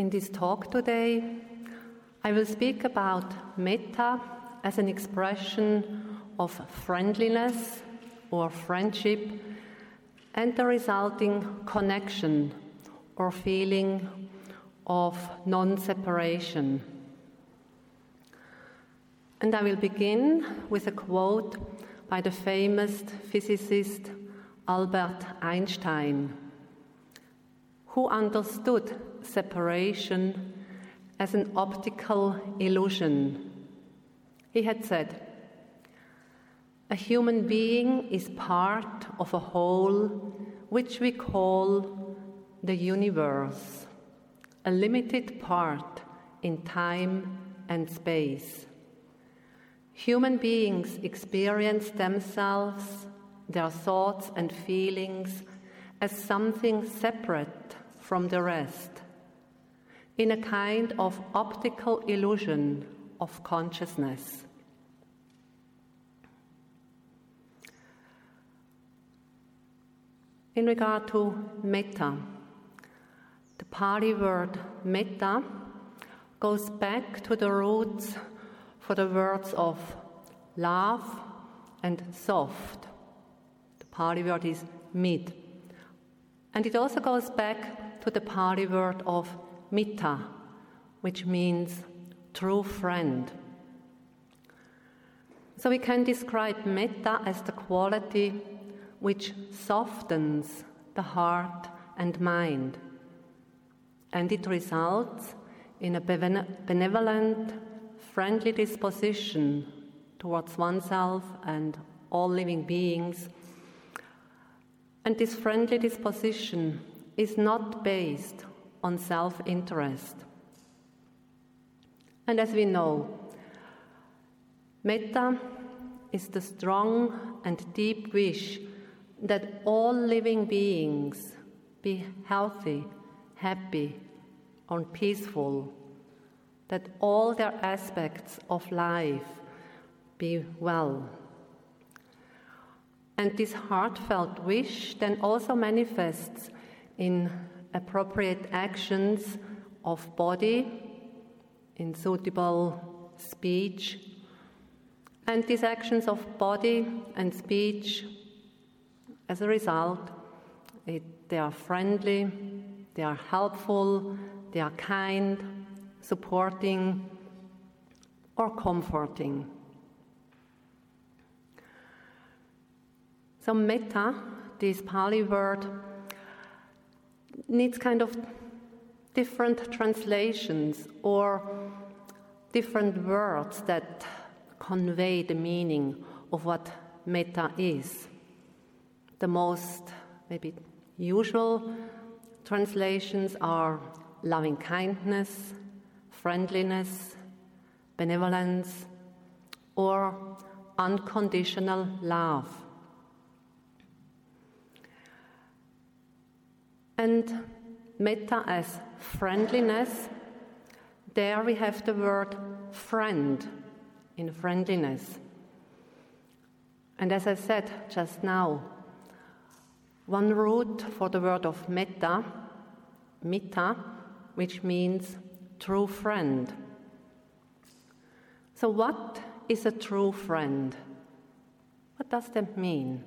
In this talk today, I will speak about metta as an expression of friendliness or friendship and the resulting connection or feeling of non separation. And I will begin with a quote by the famous physicist Albert Einstein, who understood separation as an optical illusion. He had said, A human being is part of a whole which we call the universe, a limited part in time and space. Human beings experience themselves, their thoughts and feelings, as something separate from the rest, in a kind of optical illusion of consciousness. In regard to metta, the Pali word metta goes back to the roots for the words of love and soft. The Pali word is mid. And it also goes back to the Pali word of mitta, which means true friend. So we can describe metta as the quality which softens the heart and mind. And it results in a benevolent friendly disposition towards oneself and all living beings. And this friendly disposition is not based on self interest. And as we know, metta is the strong and deep wish that all living beings be healthy, happy, and peaceful that all their aspects of life be well. And this heartfelt wish then also manifests in appropriate actions of body, in suitable speech. And these actions of body and speech, as a result, it, they are friendly, they are helpful, they are kind, supporting, or comforting. So, metta, this Pali word, needs kind of different translations or different words that convey the meaning of what metta is. The most maybe usual translations are loving kindness, friendliness, benevolence, or unconditional love. And metta as friendliness, there we have the word friend in friendliness. And as I said just now, one root for the word of metta, mitta, which means true friend. So, what is a true friend? What does that mean?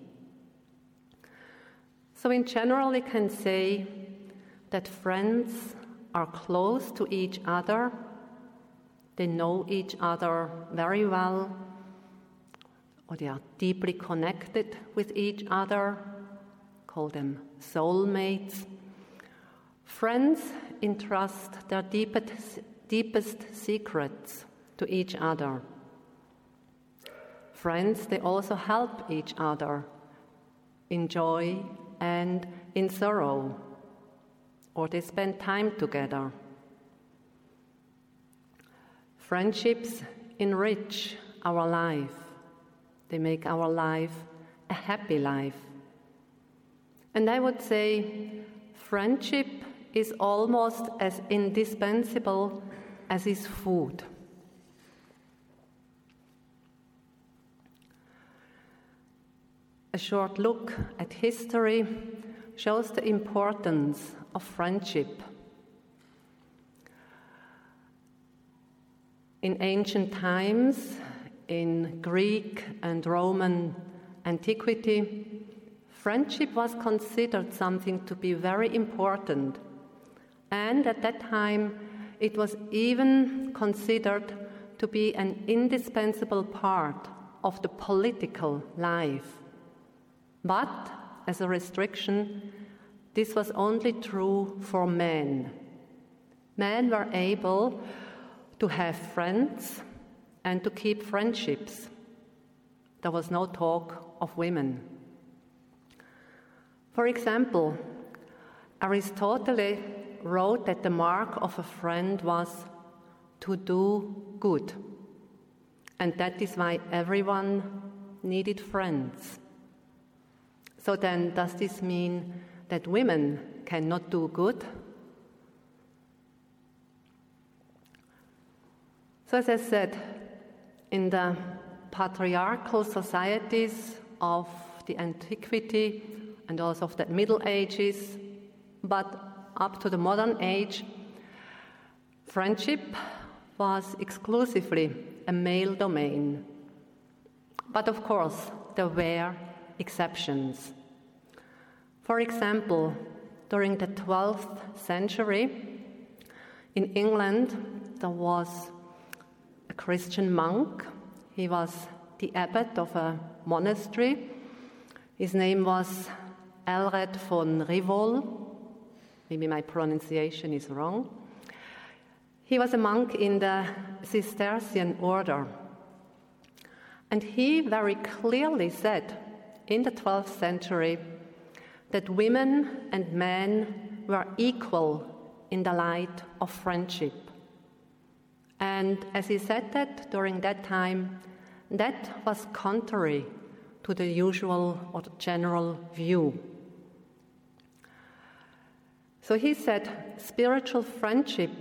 So, in general, we can say that friends are close to each other, they know each other very well, or they are deeply connected with each other, call them soulmates. Friends entrust their deepest, deepest secrets to each other. Friends, they also help each other in joy and in sorrow, or they spend time together. Friendships enrich our life, they make our life a happy life. And I would say, friendship is almost as indispensable as is food. A short look at history shows the importance of friendship. In ancient times, in Greek and Roman antiquity, friendship was considered something to be very important. And at that time, it was even considered to be an indispensable part of the political life. But as a restriction, this was only true for men. Men were able to have friends and to keep friendships. There was no talk of women. For example, Aristotle wrote that the mark of a friend was to do good. And that is why everyone needed friends. So then, does this mean that women cannot do good? So, as I said, in the patriarchal societies of the antiquity and also of the Middle Ages, but up to the modern age, friendship was exclusively a male domain. But of course, there were exceptions. For example, during the 12th century, in England, there was a Christian monk. He was the abbot of a monastery. His name was Aelred von Rivol. Maybe my pronunciation is wrong. He was a monk in the Cistercian order. And he very clearly said in the 12th century that women and men were equal in the light of friendship. And as he said that during that time, that was contrary to the usual or general view. So he said spiritual friendship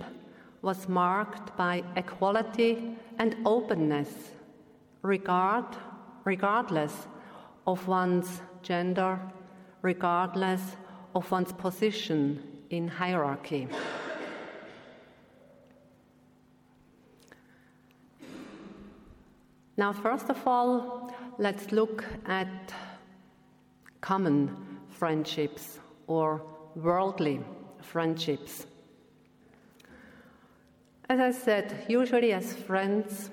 was marked by equality and openness, regard, regardless of one's gender, regardless of one's position in hierarchy. Now, first of all, let's look at common friendships or worldly friendships. As I said, usually as friends,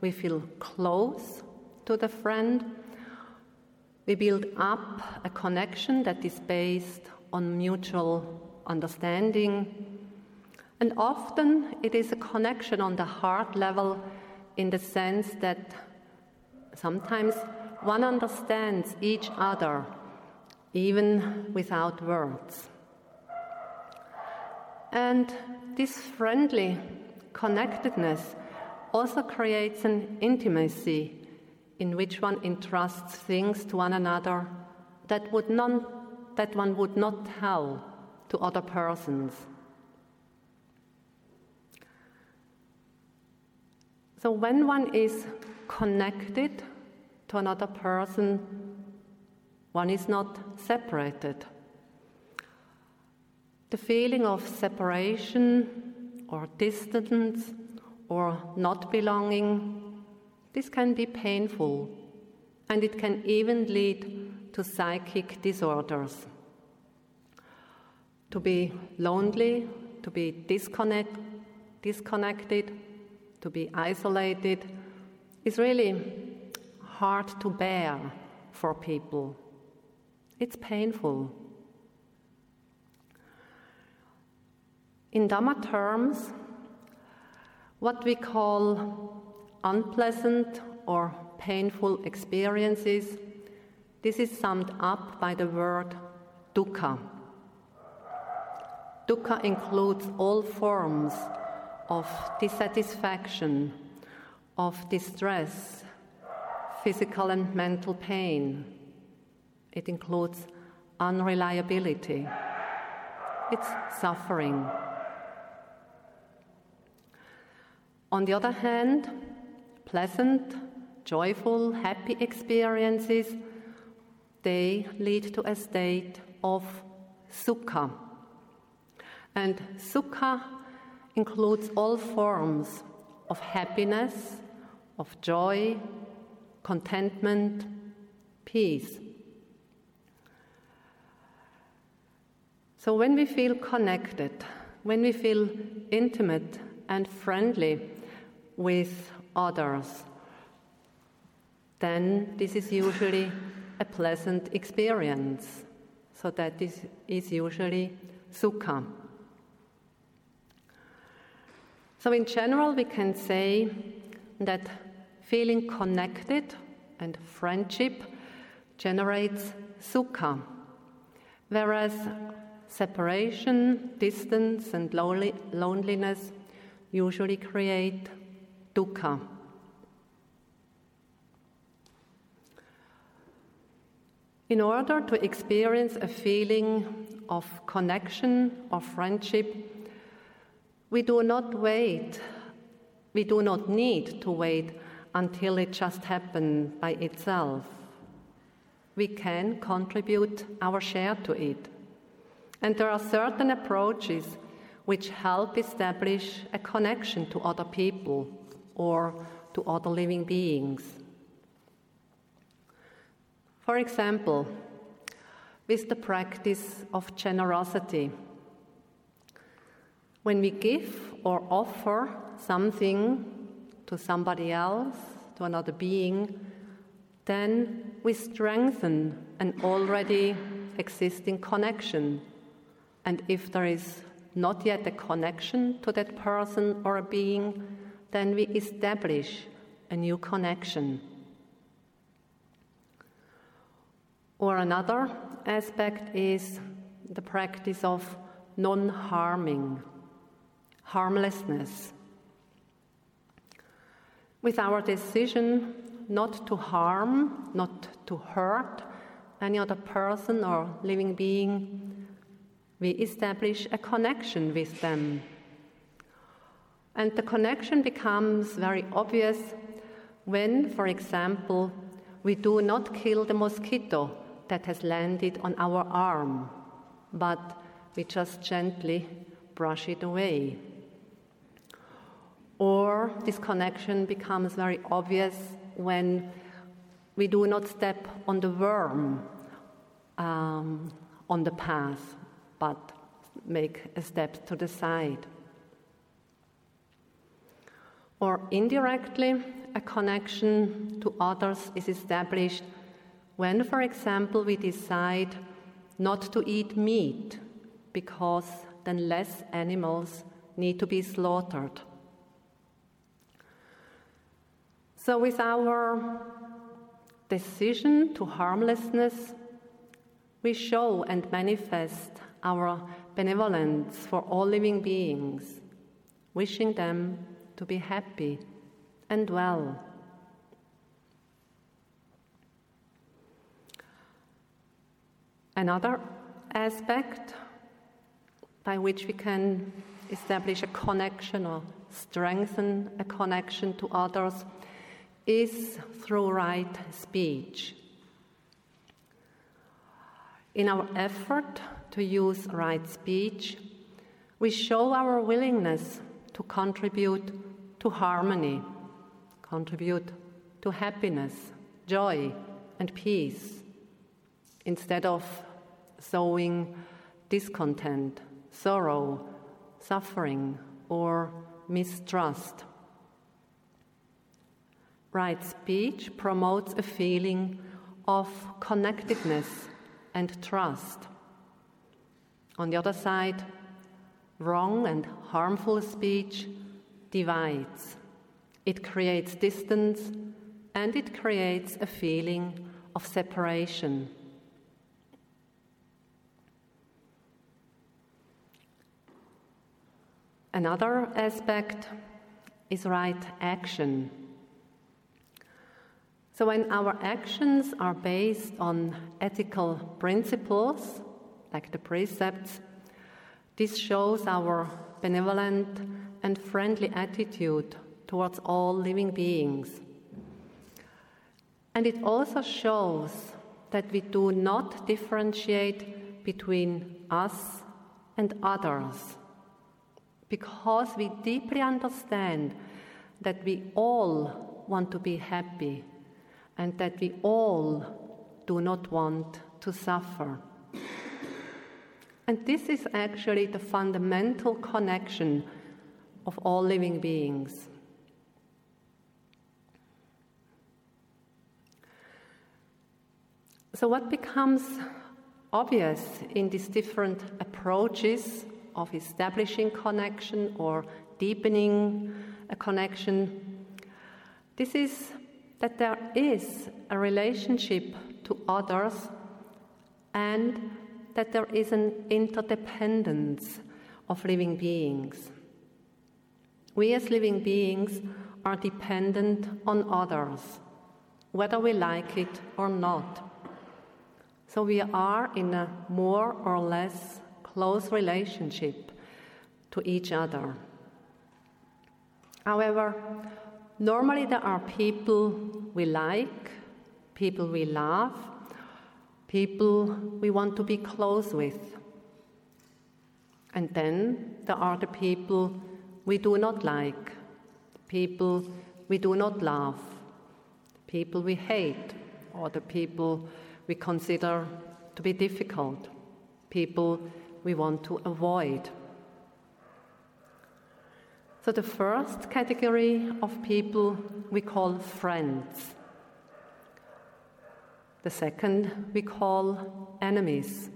we feel close to the friend. We build up a connection that is based on mutual understanding. And often it is a connection on the heart level in the sense that sometimes one understands each other even without words. And this friendly connectedness also creates an intimacy in which one entrusts things to one another that, would not, that one would not tell to other persons. So, when one is connected to another person, one is not separated. The feeling of separation or distance or not belonging, this can be painful and it can even lead to psychic disorders. To be lonely, to be disconnect, disconnected, to be isolated is really hard to bear for people. It's painful. In Dhamma terms, what we call unpleasant or painful experiences, this is summed up by the word dukkha. Dukkha includes all forms of dissatisfaction, of distress, physical and mental pain. It includes unreliability. It's suffering. On the other hand, pleasant, joyful, happy experiences, they lead to a state of sukha. And sukha includes all forms of happiness, of joy, contentment, peace. So when we feel connected, when we feel intimate and friendly with others, then this is usually a pleasant experience. So that this is usually sukha. So, in general, we can say that feeling connected and friendship generates sukha, whereas separation, distance, and lonely, loneliness usually create dukkha. In order to experience a feeling of connection or friendship, we do not wait, we do not need to wait until it just happens by itself. We can contribute our share to it. And there are certain approaches which help establish a connection to other people or to other living beings. For example, with the practice of generosity when we give or offer something to somebody else, to another being, then we strengthen an already existing connection. And if there is not yet a connection to that person or a being, then we establish a new connection. Or another aspect is the practice of non harming harmlessness. With our decision not to harm, not to hurt any other person or living being, we establish a connection with them. And the connection becomes very obvious when, for example, we do not kill the mosquito that has landed on our arm, but we just gently brush it away. Or this connection becomes very obvious when we do not step on the worm um, on the path, but make a step to the side. Or indirectly, a connection to others is established when, for example, we decide not to eat meat because then less animals need to be slaughtered. So, with our decision to harmlessness, we show and manifest our benevolence for all living beings, wishing them to be happy and well. Another aspect by which we can establish a connection or strengthen a connection to others is through right speech. In our effort to use right speech, we show our willingness to contribute to harmony, contribute to happiness, joy, and peace, instead of sowing discontent, sorrow, suffering, or mistrust. Right speech promotes a feeling of connectedness and trust. On the other side, wrong and harmful speech divides. It creates distance and it creates a feeling of separation. Another aspect is right action. So, when our actions are based on ethical principles, like the precepts, this shows our benevolent and friendly attitude towards all living beings. And it also shows that we do not differentiate between us and others, because we deeply understand that we all want to be happy and that we all do not want to suffer. And this is actually the fundamental connection of all living beings. So, what becomes obvious in these different approaches of establishing connection or deepening a connection, this is that there is a relationship to others and that there is an interdependence of living beings. We as living beings are dependent on others, whether we like it or not. So we are in a more or less close relationship to each other. However, normally there are people we like, people we love, people we want to be close with. And then there are the people we do not like, people we do not love, people we hate, or the people we consider to be difficult, people we want to avoid. So, the first category of people we call friends. The second we call enemies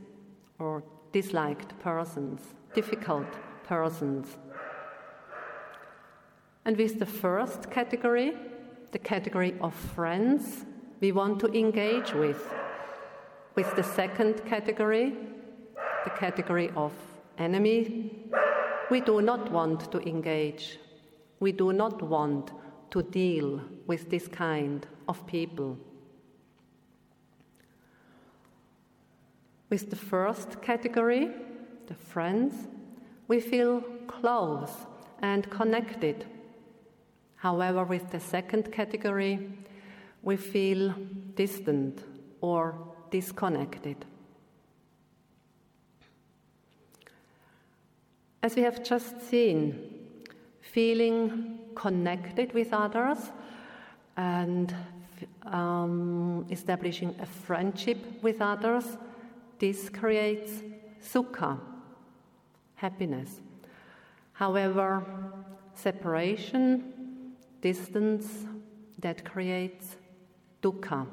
or disliked persons, difficult persons. And with the first category, the category of friends we want to engage with. With the second category, the category of enemy, we do not want to engage. We do not want to deal with this kind of people. With the first category, the friends, we feel close and connected. However, with the second category, we feel distant or disconnected. As we have just seen, feeling connected with others and um, establishing a friendship with others this creates sukha, happiness. However, separation, distance, that creates dukkha,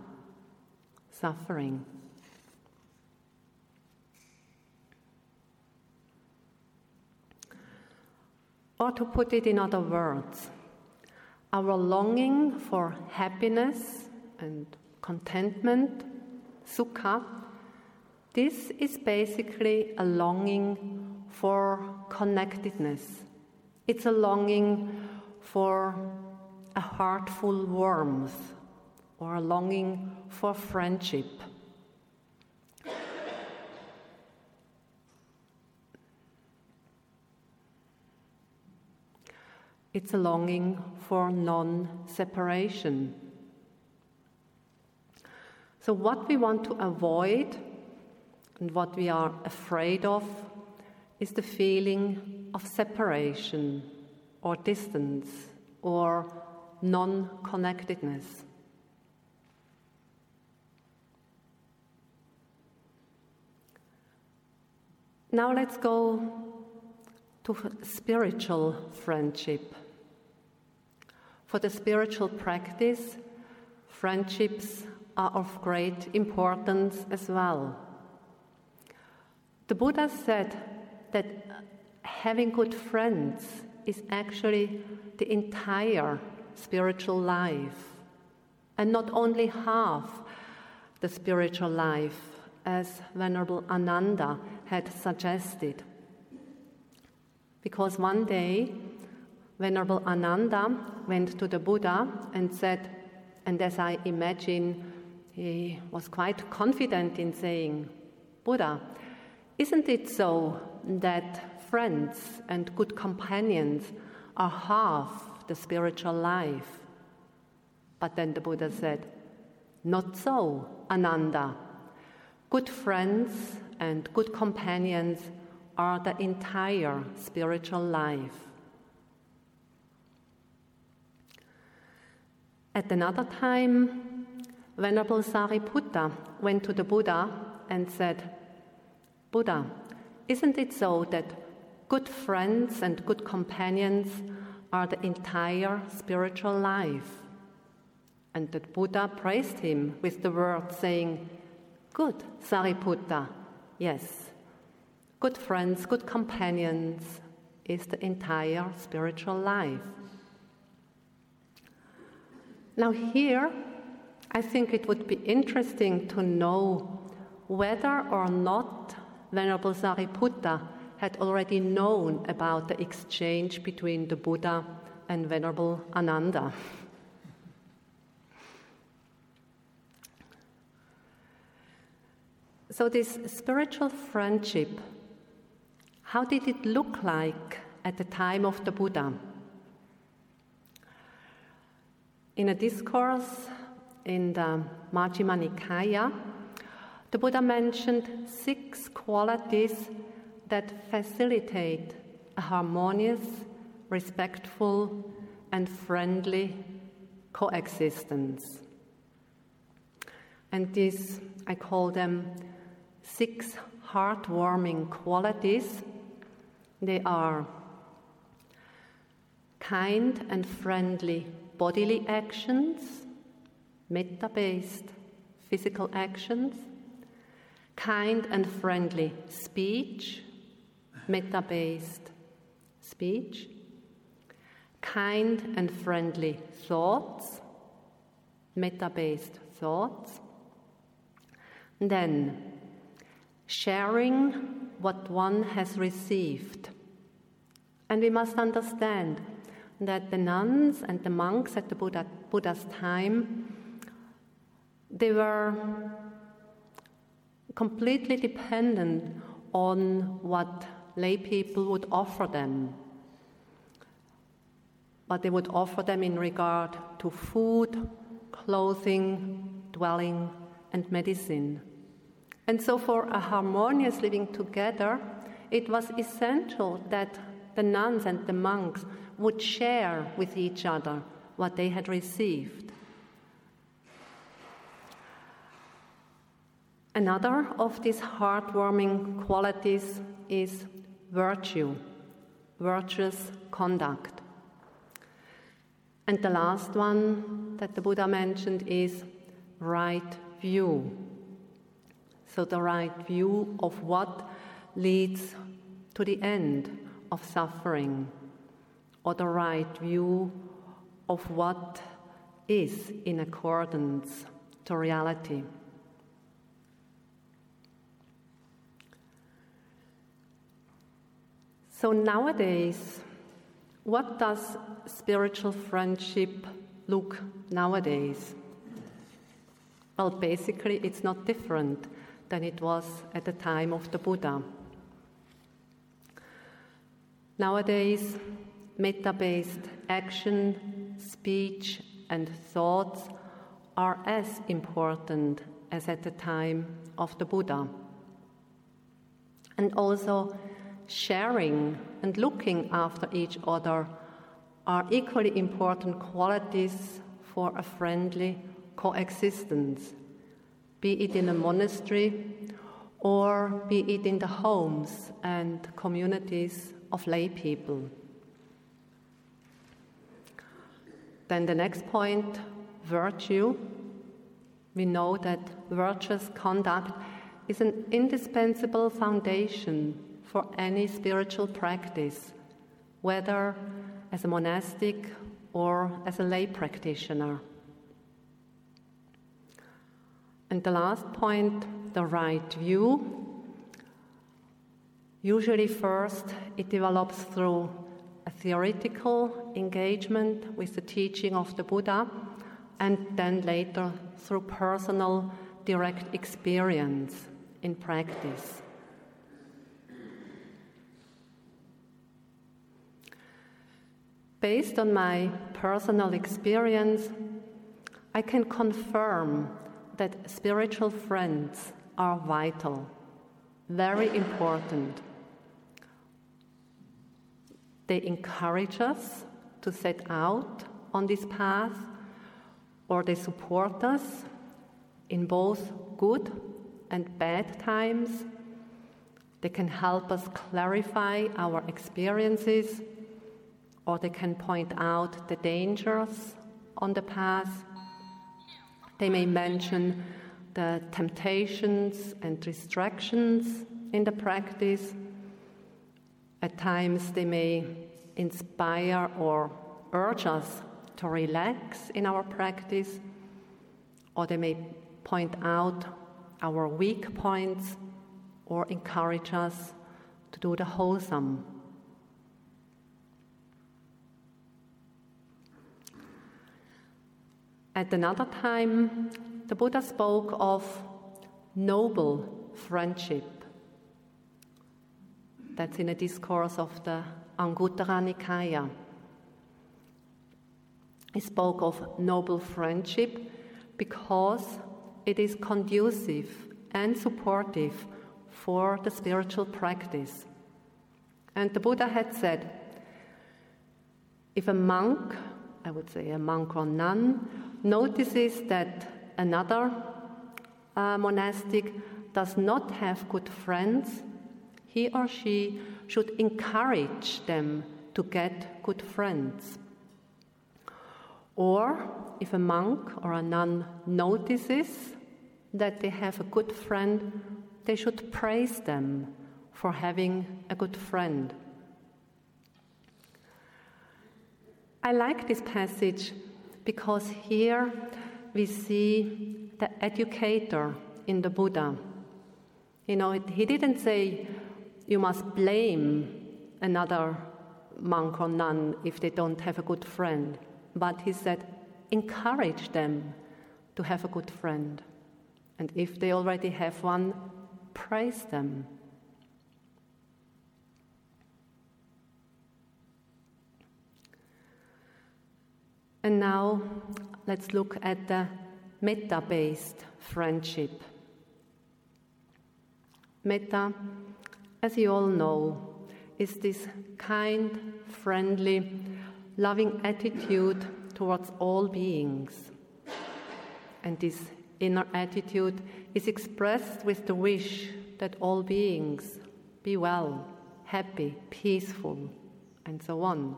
suffering. Or to put it in other words, our longing for happiness and contentment, sukha, this is basically a longing for connectedness. It's a longing for a heartful warmth or a longing for friendship. It's a longing for non separation. So, what we want to avoid and what we are afraid of is the feeling of separation or distance or non connectedness. Now let's go to spiritual friendship. For the spiritual practice, friendships are of great importance as well. The Buddha said that having good friends is actually the entire spiritual life, and not only half the spiritual life, as Venerable Ananda had suggested. Because one day, Venerable Ananda went to the Buddha and said, and as I imagine, he was quite confident in saying, Buddha, isn't it so that friends and good companions are half the spiritual life? But then the Buddha said, Not so, Ananda. Good friends and good companions are the entire spiritual life. At another time, Venerable Sariputta went to the Buddha and said, Buddha, isn't it so that good friends and good companions are the entire spiritual life? And that Buddha praised him with the words saying, Good, Sariputta, yes. Good friends, good companions is the entire spiritual life. Now, here, I think it would be interesting to know whether or not Venerable Sariputta had already known about the exchange between the Buddha and Venerable Ananda. So, this spiritual friendship, how did it look like at the time of the Buddha? In a discourse in the Majjhima Nikaya, the Buddha mentioned six qualities that facilitate a harmonious, respectful, and friendly coexistence. And these, I call them six heartwarming qualities. They are kind and friendly bodily actions, metta based physical actions, kind and friendly speech, metta based speech, kind and friendly thoughts, metta based thoughts, then sharing what one has received. And we must understand that the nuns and the monks at the Buddha, Buddha's time, they were completely dependent on what lay people would offer them. But they would offer them in regard to food, clothing, dwelling, and medicine. And so, for a harmonious living together, it was essential that the nuns and the monks would share with each other what they had received. Another of these heartwarming qualities is virtue, virtuous conduct. And the last one that the Buddha mentioned is right view. So, the right view of what leads to the end of suffering, or the right view of what is in accordance to reality. So nowadays, what does spiritual friendship look nowadays? Well, basically, it's not different than it was at the time of the Buddha. Nowadays, metta based action, speech, and thoughts are as important as at the time of the Buddha. And also, sharing and looking after each other are equally important qualities for a friendly coexistence, be it in a monastery or be it in the homes and communities of lay people. Then the next point virtue. We know that virtuous conduct is an indispensable foundation for any spiritual practice, whether as a monastic or as a lay practitioner. And the last point, the right view. Usually, first, it develops through a theoretical engagement with the teaching of the Buddha, and then later through personal, direct experience in practice. Based on my personal experience, I can confirm that spiritual friends are vital, very important. They encourage us to set out on this path or they support us in both good and bad times. They can help us clarify our experiences, or they can point out the dangers on the path. They may mention the temptations and distractions in the practice. At times, they may inspire or urge us to relax in our practice, or they may point out our weak points or encourage us to do the wholesome. At another time, the Buddha spoke of noble friendship. That's in a discourse of the Anguttara Nikaya. He spoke of noble friendship because it is conducive and supportive for the spiritual practice. And the Buddha had said if a monk, I would say a monk or nun, notices that another uh, monastic does not have good friends, he or she should encourage them to get good friends. Or if a monk or a nun notices that they have a good friend, they should praise them for having a good friend. I like this passage because here we see the educator in the Buddha. You know, he didn't say you must blame another monk or nun if they don't have a good friend but he said, encourage them to have a good friend. And if they already have one, praise them. And now let's look at the metta based friendship. Metta, as you all know, is this kind, friendly, loving attitude towards all beings. And this inner attitude is expressed with the wish that all beings be well, happy, peaceful, and so on.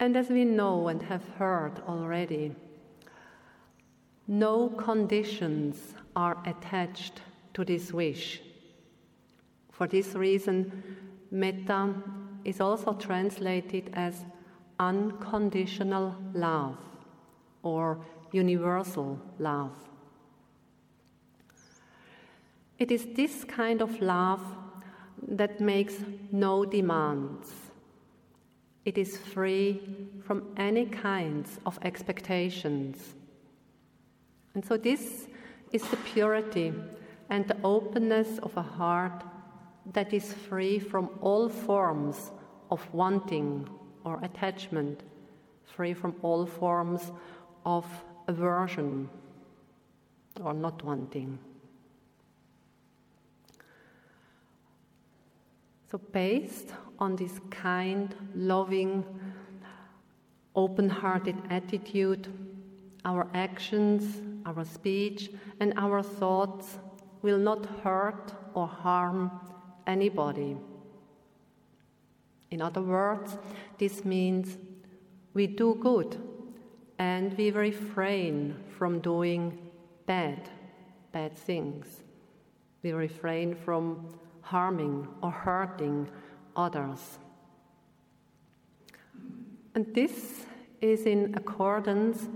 And as we know and have heard already, no conditions are attached to this wish. For this reason, metta is also translated as unconditional love or universal love. It is this kind of love that makes no demands. It is free from any kinds of expectations. And so, this is the purity and the openness of a heart that is free from all forms of wanting or attachment, free from all forms of aversion or not wanting. So, based on this kind, loving, open hearted attitude, our actions, our speech, and our thoughts will not hurt or harm anybody. In other words, this means we do good and we refrain from doing bad, bad things. We refrain from harming or hurting others. And this is in accordance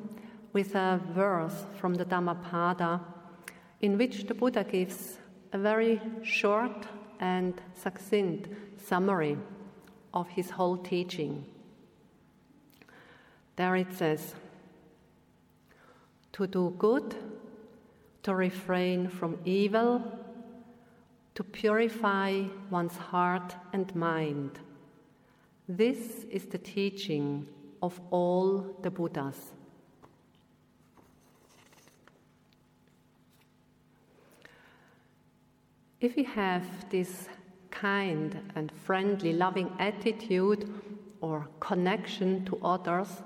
with a verse from the Dhammapada in which the Buddha gives a very short and succinct summary of his whole teaching. There it says, to do good, to refrain from evil, to purify one's heart and mind. This is the teaching of all the Buddhas. If we have this kind and friendly, loving attitude or connection to others,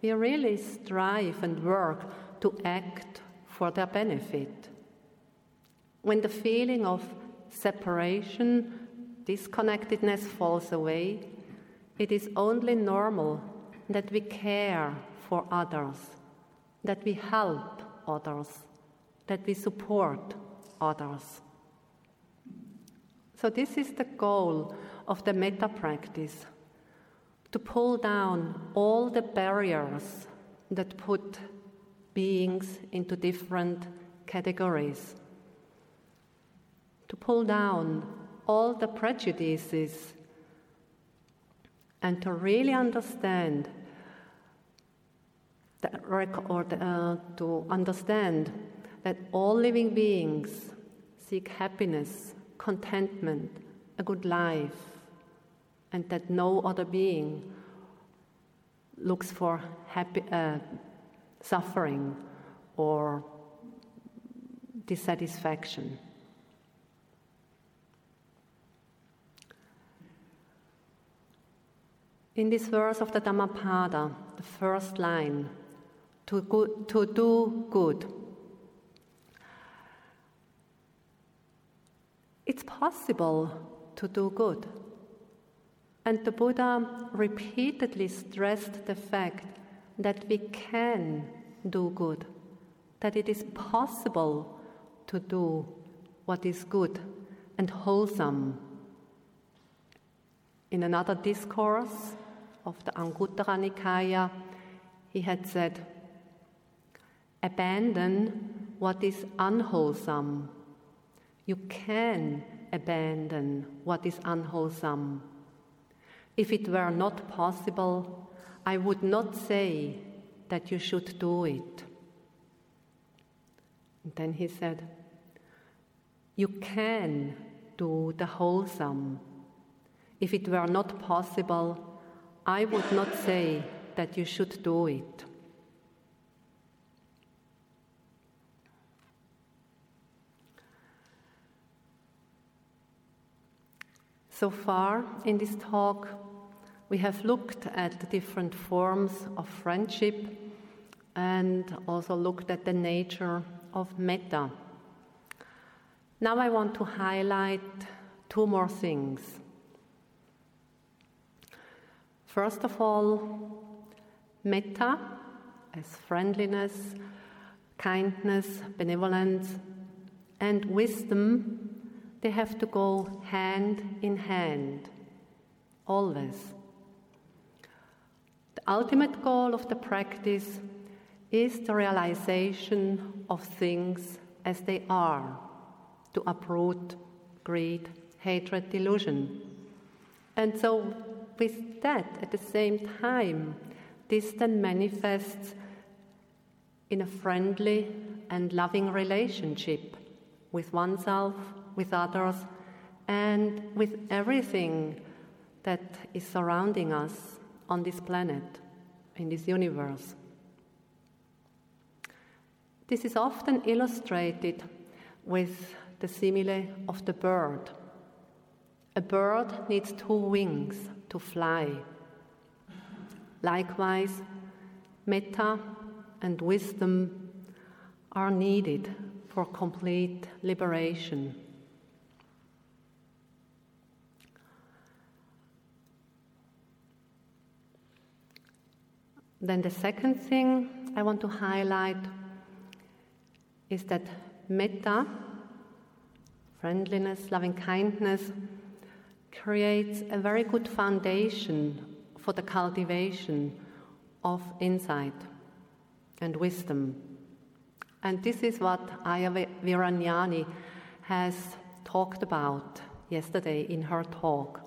we really strive and work to act for their benefit. When the feeling of separation, disconnectedness falls away, it is only normal that we care for others, that we help others, that we support others. So, this is the goal of the metta practice to pull down all the barriers that put beings into different categories, to pull down all the prejudices, and to really understand or uh, to understand that all living beings seek happiness, contentment, a good life, and that no other being looks for happy, uh, suffering or dissatisfaction. In this verse of the Dhammapada, the first line, to, to do good. It's possible to do good. And the Buddha repeatedly stressed the fact that we can do good, that it is possible to do what is good and wholesome. In another discourse of the Anguttara Nikaya, he had said, Abandon what is unwholesome. You can abandon what is unwholesome. If it were not possible, I would not say that you should do it. And then he said, You can do the wholesome. If it were not possible, I would not say that you should do it. So far in this talk, we have looked at the different forms of friendship and also looked at the nature of metta. Now I want to highlight two more things. First of all, metta as friendliness, kindness, benevolence, and wisdom they have to go hand in hand, always. The ultimate goal of the practice is the realization of things as they are, to uproot greed, hatred, delusion. And so, with that, at the same time, this then manifests in a friendly and loving relationship with oneself with others, and with everything that is surrounding us on this planet, in this universe. This is often illustrated with the simile of the bird. A bird needs two wings to fly. Likewise, metta and wisdom are needed for complete liberation. Then the second thing I want to highlight is that metta, friendliness, loving kindness, creates a very good foundation for the cultivation of insight and wisdom. And this is what Ayya Viranyani has talked about yesterday in her talk.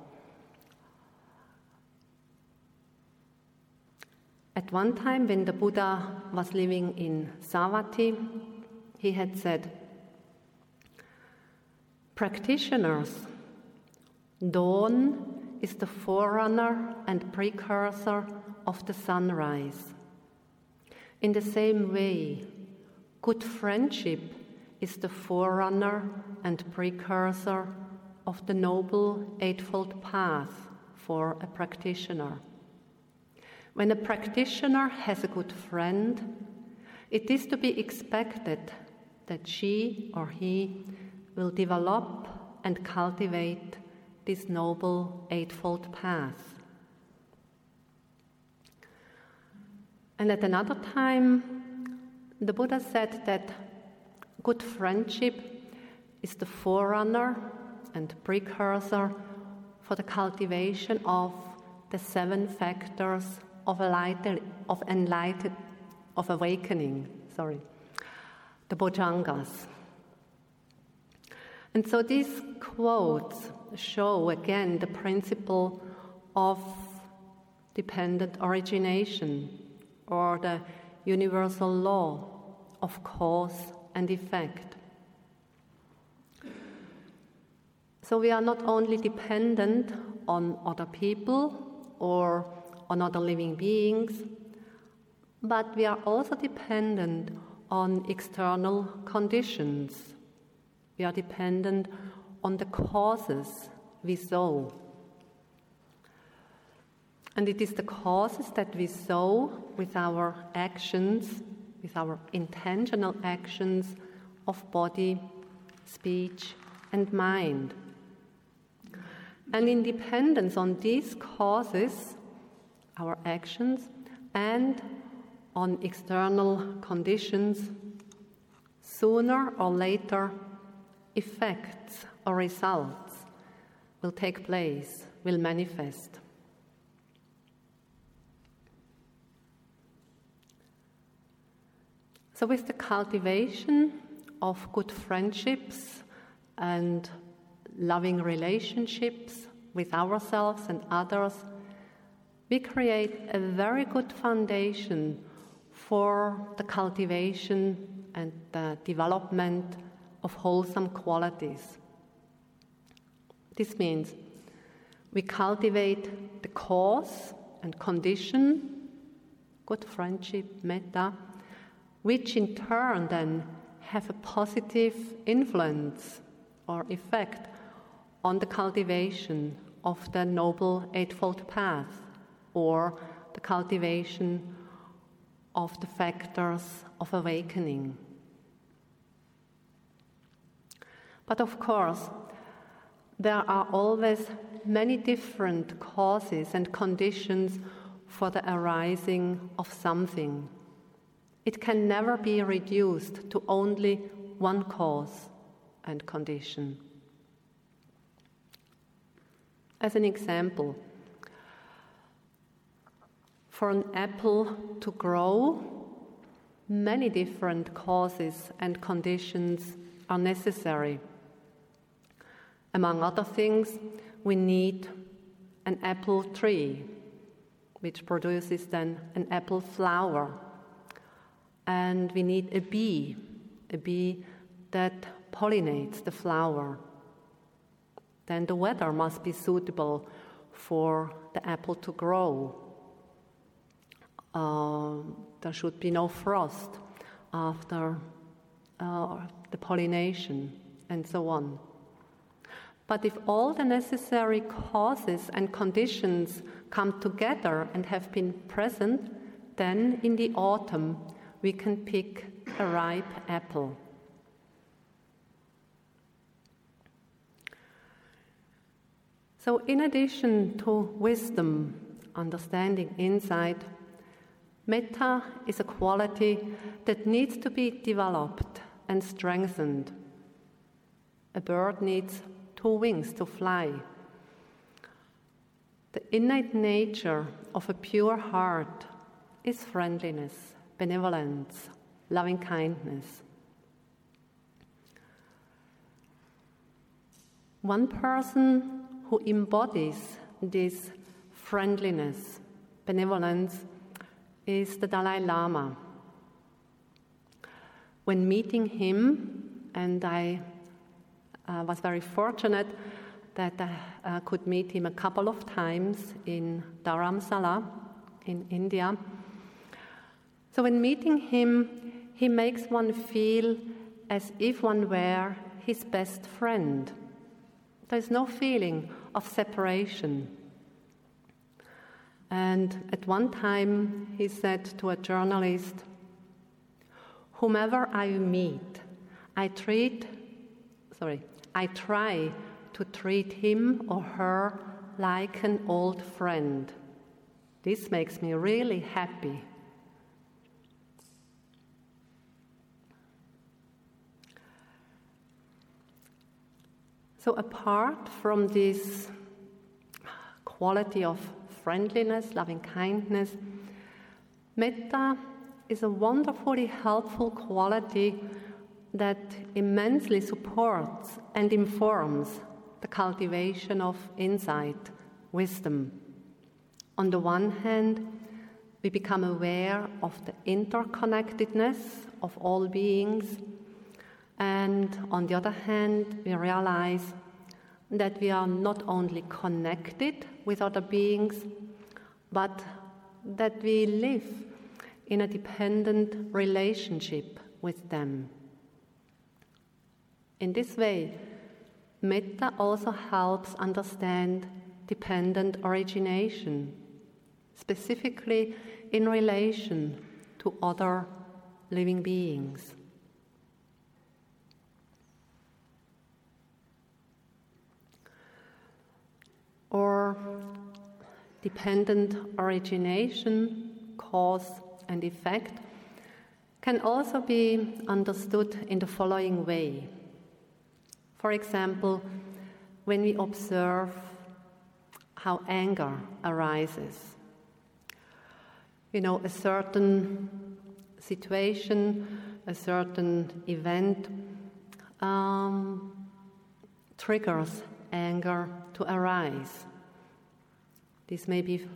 At one time, when the Buddha was living in Savatthi, he had said, Practitioners, dawn is the forerunner and precursor of the sunrise. In the same way, good friendship is the forerunner and precursor of the Noble Eightfold Path for a practitioner. When a practitioner has a good friend, it is to be expected that she or he will develop and cultivate this noble Eightfold Path. And at another time, the Buddha said that good friendship is the forerunner and precursor for the cultivation of the seven factors of, of enlightened, of awakening, sorry, the Bojjhangas. And so these quotes show again the principle of dependent origination or the universal law of cause and effect. So we are not only dependent on other people or on other living beings, but we are also dependent on external conditions. We are dependent on the causes we sow. And it is the causes that we sow with our actions, with our intentional actions of body, speech, and mind. And in dependence on these causes, our actions, and on external conditions, sooner or later, effects or results will take place, will manifest. So, with the cultivation of good friendships and loving relationships with ourselves and others, we create a very good foundation for the cultivation and the development of wholesome qualities. This means we cultivate the cause and condition, good friendship, metta, which in turn then have a positive influence or effect on the cultivation of the Noble Eightfold Path or the cultivation of the factors of awakening. But of course, there are always many different causes and conditions for the arising of something. It can never be reduced to only one cause and condition. As an example, for an apple to grow, many different causes and conditions are necessary. Among other things, we need an apple tree, which produces then an apple flower. And we need a bee, a bee that pollinates the flower. Then the weather must be suitable for the apple to grow. Uh, there should be no frost after uh, the pollination, and so on. But if all the necessary causes and conditions come together and have been present, then in the autumn we can pick a ripe apple. So, in addition to wisdom, understanding, insight, metta is a quality that needs to be developed and strengthened. A bird needs two wings to fly. The innate nature of a pure heart is friendliness, benevolence, loving kindness. One person who embodies this friendliness, benevolence, is the Dalai Lama. When meeting him, and I uh, was very fortunate that I uh, could meet him a couple of times in Dharamsala in India. So, when meeting him, he makes one feel as if one were his best friend. There's no feeling of separation. And at one time, he said to a journalist, Whomever I meet, I treat, sorry, I try to treat him or her like an old friend. This makes me really happy. So, apart from this quality of friendliness, loving kindness, metta is a wonderfully helpful quality that immensely supports and informs the cultivation of insight, wisdom. On the one hand, we become aware of the interconnectedness of all beings and on the other hand, we realize that we are not only connected with other beings, but that we live in a dependent relationship with them. In this way, metta also helps understand dependent origination, specifically in relation to other living beings. or dependent origination, cause and effect, can also be understood in the following way. For example, when we observe how anger arises, you know, a certain situation, a certain event um, triggers anger to arise. This may be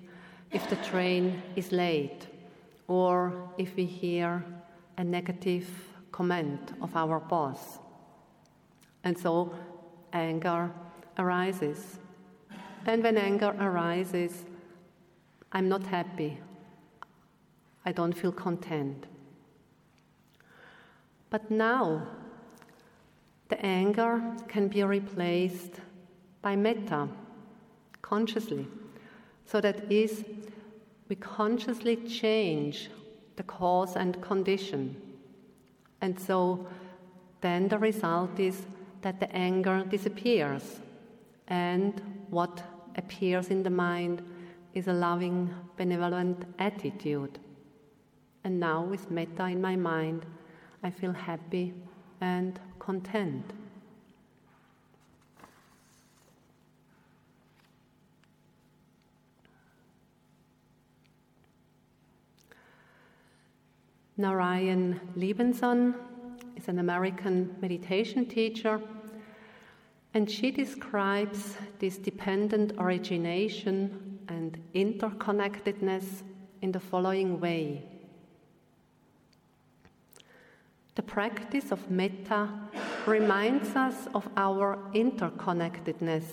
if the train is late or if we hear a negative comment of our boss. And so anger arises. And when anger arises, I'm not happy. I don't feel content. But now, the anger can be replaced by metta, consciously. So that is, we consciously change the cause and condition. And so then the result is that the anger disappears, and what appears in the mind is a loving, benevolent attitude. And now, with metta in my mind, I feel happy and content. Narayan Liebenson is an American meditation teacher, and she describes this dependent origination and interconnectedness in the following way. The practice of metta reminds us of our interconnectedness,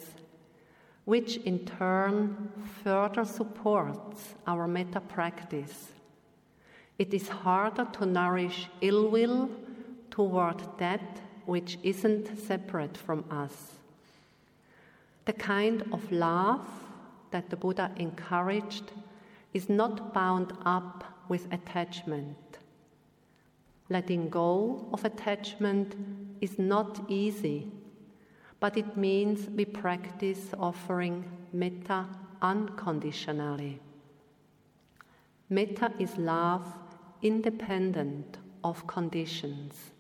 which in turn further supports our metta practice. It is harder to nourish ill will toward that which isn't separate from us. The kind of love that the Buddha encouraged is not bound up with attachment. Letting go of attachment is not easy, but it means we practice offering metta unconditionally. Metta is love independent of conditions.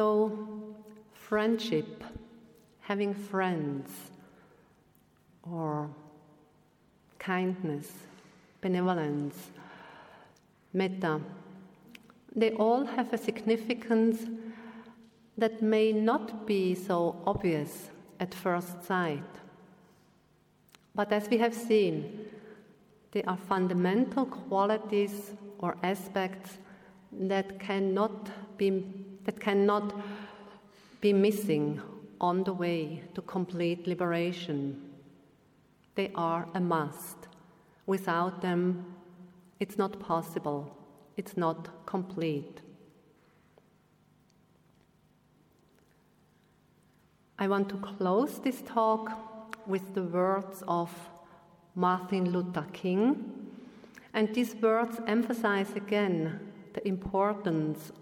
So, friendship, having friends, or kindness, benevolence, metta, they all have a significance that may not be so obvious at first sight. But as we have seen, they are fundamental qualities or aspects that cannot be, that cannot be missing on the way to complete liberation. They are a must. Without them, it's not possible, it's not complete. I want to close this talk with the words of Martin Luther King. And these words emphasize again the importance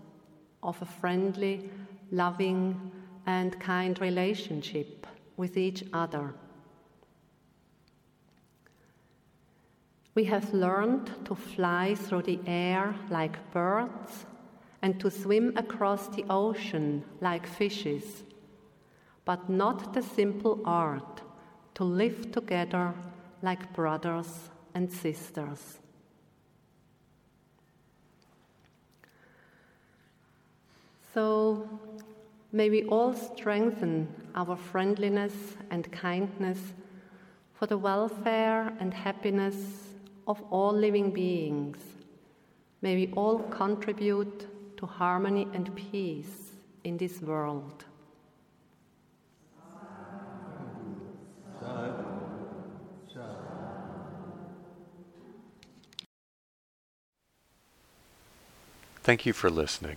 of a friendly, loving, and kind relationship with each other. We have learned to fly through the air like birds and to swim across the ocean like fishes, but not the simple art to live together like brothers and sisters. So, may we all strengthen our friendliness and kindness for the welfare and happiness of all living beings. May we all contribute to harmony and peace in this world. Thank you for listening.